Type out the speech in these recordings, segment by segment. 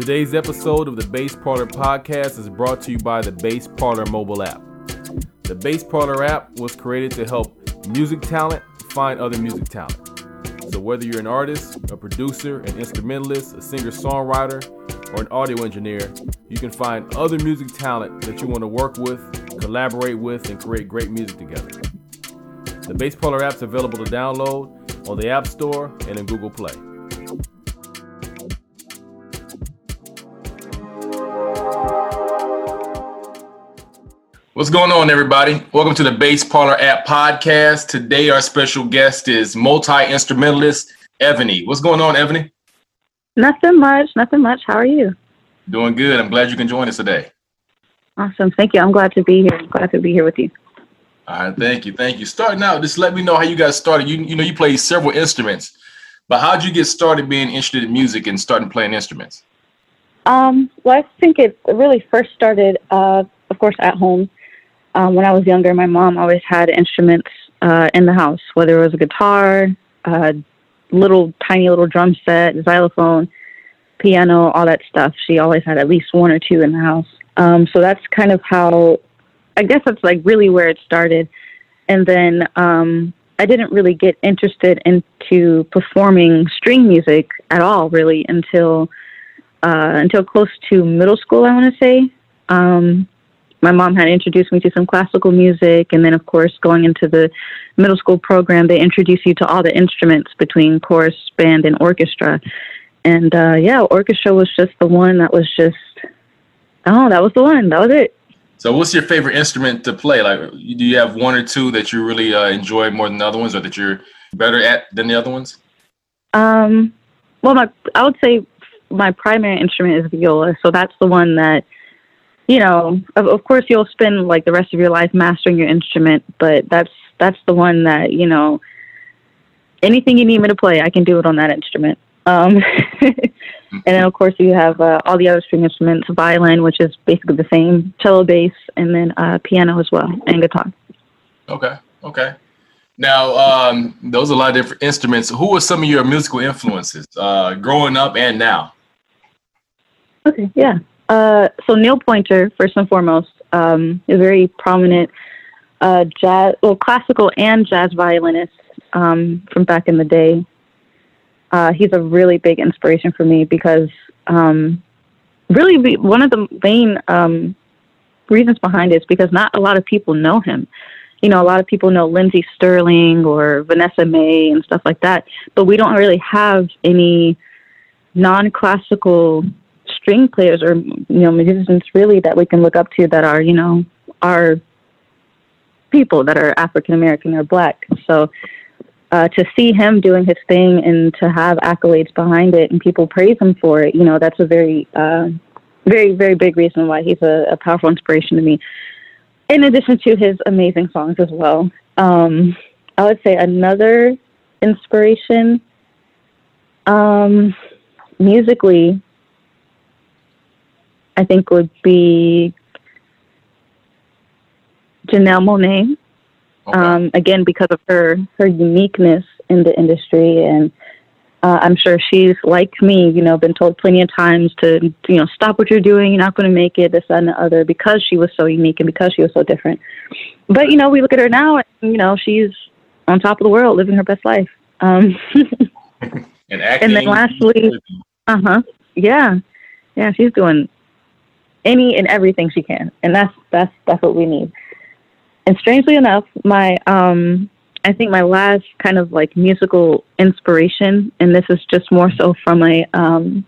Today's episode of the Bass Parlor podcast is brought to you by the Bass Parlor mobile app. The Bass Parlor app was created to help music talent find other music talent. So, whether you're an artist, a producer, an instrumentalist, a singer songwriter, or an audio engineer, you can find other music talent that you want to work with, collaborate with, and create great music together. The Bass Parlor app is available to download on the App Store and in Google Play. What's going on, everybody? Welcome to the Bass Parlor App Podcast. Today, our special guest is multi instrumentalist Ebony. What's going on, Ebony? Nothing much. Nothing much. How are you? Doing good. I'm glad you can join us today. Awesome. Thank you. I'm glad to be here. I'm glad to be here with you. All right. Thank you. Thank you. Starting out, just let me know how you got started. You you know you play several instruments, but how did you get started being interested in music and starting playing instruments? Um, well, I think it really first started, uh, of course, at home um, when I was younger, my mom always had instruments uh, in the house, whether it was a guitar, a little tiny little drum set, xylophone, piano, all that stuff. She always had at least one or two in the house. Um, so that's kind of how, I guess that's like really where it started. And then um, I didn't really get interested into performing string music at all, really, until uh, until close to middle school. I want to say. Um, my mom had introduced me to some classical music and then of course going into the middle school program they introduce you to all the instruments between chorus band and orchestra. And uh, yeah orchestra was just the one that was just oh that was the one. That was it. So what's your favorite instrument to play? Like do you have one or two that you really uh, enjoy more than the other ones or that you're better at than the other ones? Um well my i would say my primary instrument is viola. So that's the one that you know, of, of course you'll spend like the rest of your life mastering your instrument, but that's that's the one that you know. Anything you need me to play, I can do it on that instrument. Um, and then of course you have uh, all the other string instruments, violin, which is basically the same, cello, bass, and then uh, piano as well, and guitar. Okay. Okay. Now, um, those are a lot of different instruments. Who are some of your musical influences uh, growing up and now? Okay, yeah. Uh, so Noel Pointer, first and foremost, um, a very prominent uh, jazz, well, classical and jazz violinist um, from back in the day. Uh, he's a really big inspiration for me because um, really one of the main um, reasons behind it is because not a lot of people know him. You know, a lot of people know Lindsey Stirling or Vanessa Mae and stuff like that, but we don't really have any non-classical string players or you know musicians really that we can look up to that are you know are people that are African American or black. So uh, to see him doing his thing and to have accolades behind it and people praise him for it, you know, that's a very, uh, very, very big reason why he's a, a, powerful inspiration to me. In addition to his amazing songs as well, um, I would say another inspiration um, musically I think would be Janelle Monáe. Okay. Um, again, because of her her uniqueness in the industry, and uh, I'm sure she's like me. You know, been told plenty of times to you know stop what you're doing. You're not going to make it. This that, and the other because she was so unique and because she was so different. But you know, we look at her now, and you know, she's on top of the world, living her best life. Um, and acting. And then lastly, uh huh, yeah, yeah, she's doing any and everything she can, and that's that's that's what we need. And strangely enough, my um, I think my last kind of like musical inspiration, and this is just more so from a um,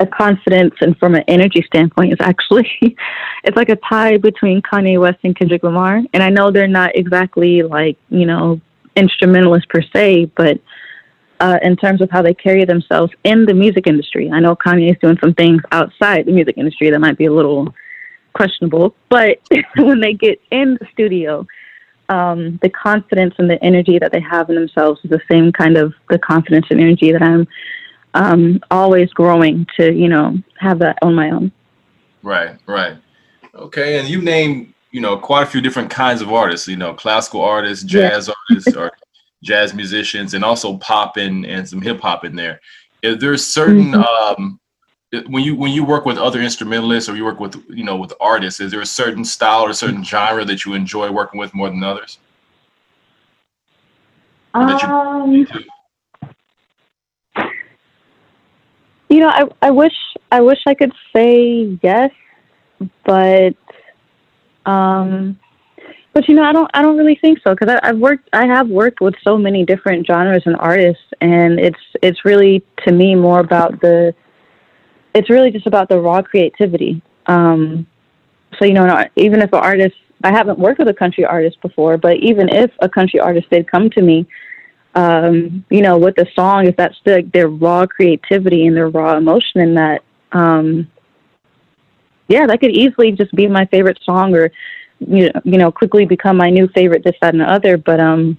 a confidence and from an energy standpoint, is actually it's like a tie between Kanye West and Kendrick Lamar. And I know they're not exactly like you know instrumentalists per se, but uh, in terms of how they carry themselves in the music industry. I know Kanye is doing some things outside the music industry that might be a little questionable, but when they get in the studio, um, the confidence and the energy that they have in themselves is the same kind of the confidence and energy that I'm um, always growing to, you know, have that on my own. Right, right. Okay, and you name, you know, quite a few different kinds of artists. You know, classical artists, jazz yeah. artists, or jazz musicians and also pop and, and some hip hop in there. Is there a certain mm-hmm. um, when you when you work with other instrumentalists or you work with you know with artists, is there a certain style or a certain genre that you enjoy working with more than others? Um, you, you know, I I wish I wish I could say yes, but um, but you know, I don't I don't really think so because I've worked I have worked with so many different genres and artists, and it's it's really to me more about the it's really just about the raw creativity. Um, so you know, even if an artist I haven't worked with a country artist before, but even if a country artist did come to me, um, you know, with the song, if that's the, their raw creativity and their raw emotion in that, um, yeah, that could easily just be my favorite song or, you know, you know, quickly become my new favorite, this, that, and the other. But, um,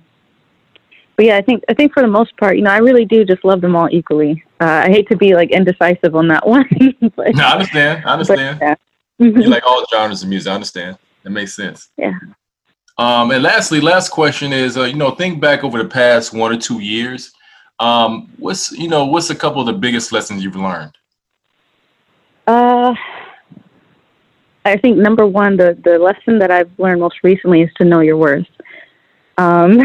but yeah, I think, I think for the most part, you know, I really do just love them all equally. Uh, I hate to be like indecisive on that one. but, no, I understand. I understand. But, yeah. you like all genres of music. I understand. That makes sense. Yeah. Um, and lastly, last question is, uh, you know, think back over the past one or two years. Um, what's, you know, what's a couple of the biggest lessons you've learned? Uh, I think number one, the, the lesson that I've learned most recently is to know your worth. Um,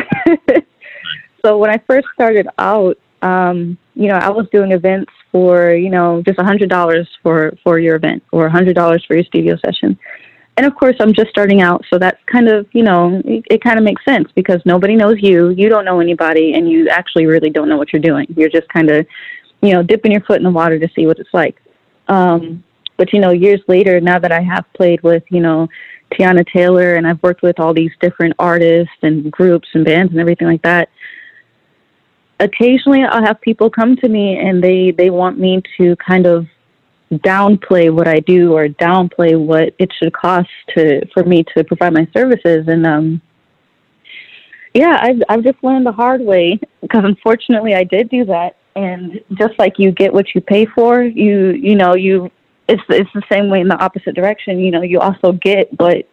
so when I first started out, um, you know, I was doing events for, you know, just a hundred dollars for, for your event or a hundred dollars for your studio session. And of course i'm just starting out so that's kind of you know it, it kind of makes sense because nobody knows you. You don't know anybody and you actually really don't know what you're doing. You're just kind of you know dipping your foot in the water to see what it's like. Um but you know years later now that i have played with you know Teyana Taylor and i've worked with all these different artists and groups and bands and everything like that occasionally i'll have people come to me and they they want me to kind of downplay what I do or downplay what it should cost to for me to provide my services. And um, yeah, I've I've just learned the hard way because unfortunately I did do that. And just like you get what you pay for, you you know you it's it's the same way in the opposite direction. You know you also get what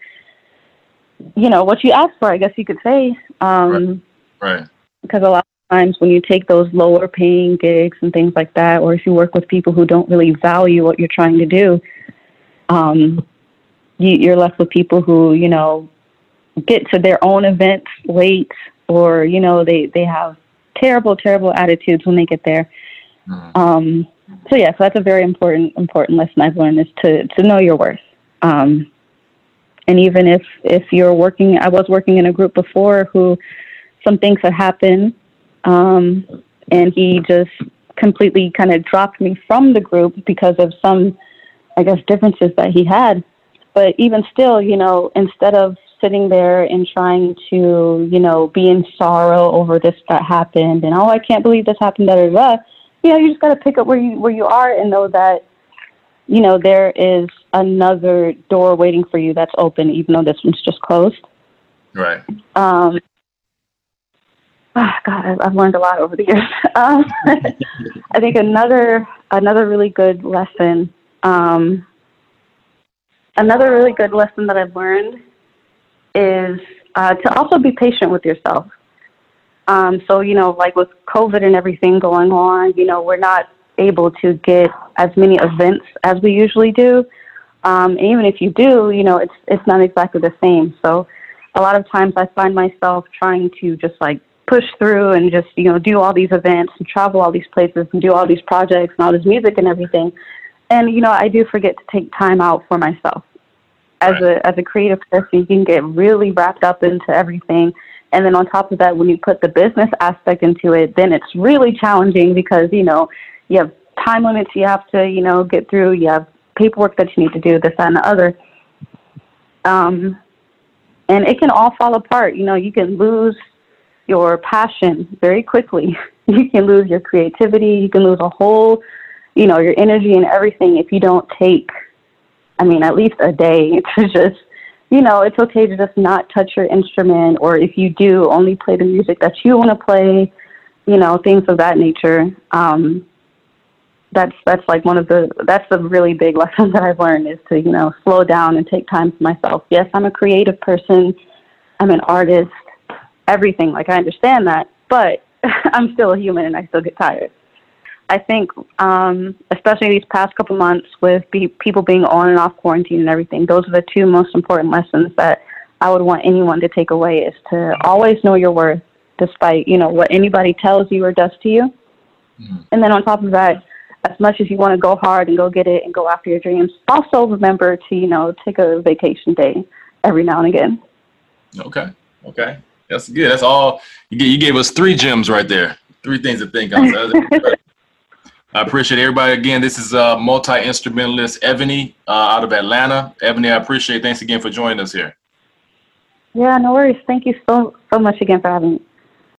you know what you ask for. I guess you could say. Um, right. right. Because a lot of times when you take those lower paying gigs and things like that, or if you work with people who don't really value what you're trying to do, um, you, you're left with people who, you know, get to their own events late or, you know, they, they have terrible, terrible attitudes when they get there. Mm-hmm. Um, so yeah, so that's a very important, important lesson I've learned is to, to know your worth. Um, and even if, if you're working, I was working in a group before who some things had happened um, and he just completely kind of dropped me from the group because of some, I guess, differences that he had. But even still, you know, instead of sitting there and trying to, you know, be in sorrow over this that happened and oh, I can't believe this happened, da da da. You know, you just got to pick up where you where you are and know that, you know, there is another door waiting for you that's open, even though this one's just closed. Right. Um, oh God, I've learned a lot over the years. Um, I think another another really good lesson, um, another really good lesson that I've learned is uh, to also be patient with yourself. Um, so you know, like with COVID and everything going on, you know, we're not able to get as many events as we usually do. Um, and even if you do, you know, it's it's not exactly the same. So a lot of times I find myself trying to just like push through and just you know do all these events and travel all these places and do all these projects and all this music and everything and you know i do forget to take time out for myself as right. a as a creative person you can get really wrapped up into everything and then on top of that when you put the business aspect into it then it's really challenging because you know you have time limits you have to you know get through you have paperwork that you need to do this that and the other um and it can all fall apart you know you can lose your passion very quickly. You can lose your creativity. You can lose a whole, you know, your energy and everything if you don't take, I mean, at least a day to just, you know, it's okay to just not touch your instrument, or if you do, only play the music that you want to play, you know, things of that nature. Um, that's that's like one of the that's the really big lesson that I've learned is to you know slow down and take time for myself. Yes, I'm a creative person. I'm an artist everything. Like I understand that, but I'm still a human and I still get tired. I think, um, especially these past couple months with be- people being on and off quarantine and everything, those are the two most important lessons that I would want anyone to take away is to always know your worth, despite you know what anybody tells you or does to you. Mm-hmm. And then on top of that, as much as you want to go hard and go get it and go after your dreams, also remember to you know take a vacation day every now and again. Okay. Okay. That's good. That's all you gave, you gave us three gems right there. Three things to think of. I appreciate everybody again. This is uh, multi instrumentalist Ebony uh, out of Atlanta. Ebony, I appreciate. Thanks again for joining us here. Yeah, no worries. Thank you so so much again for having me.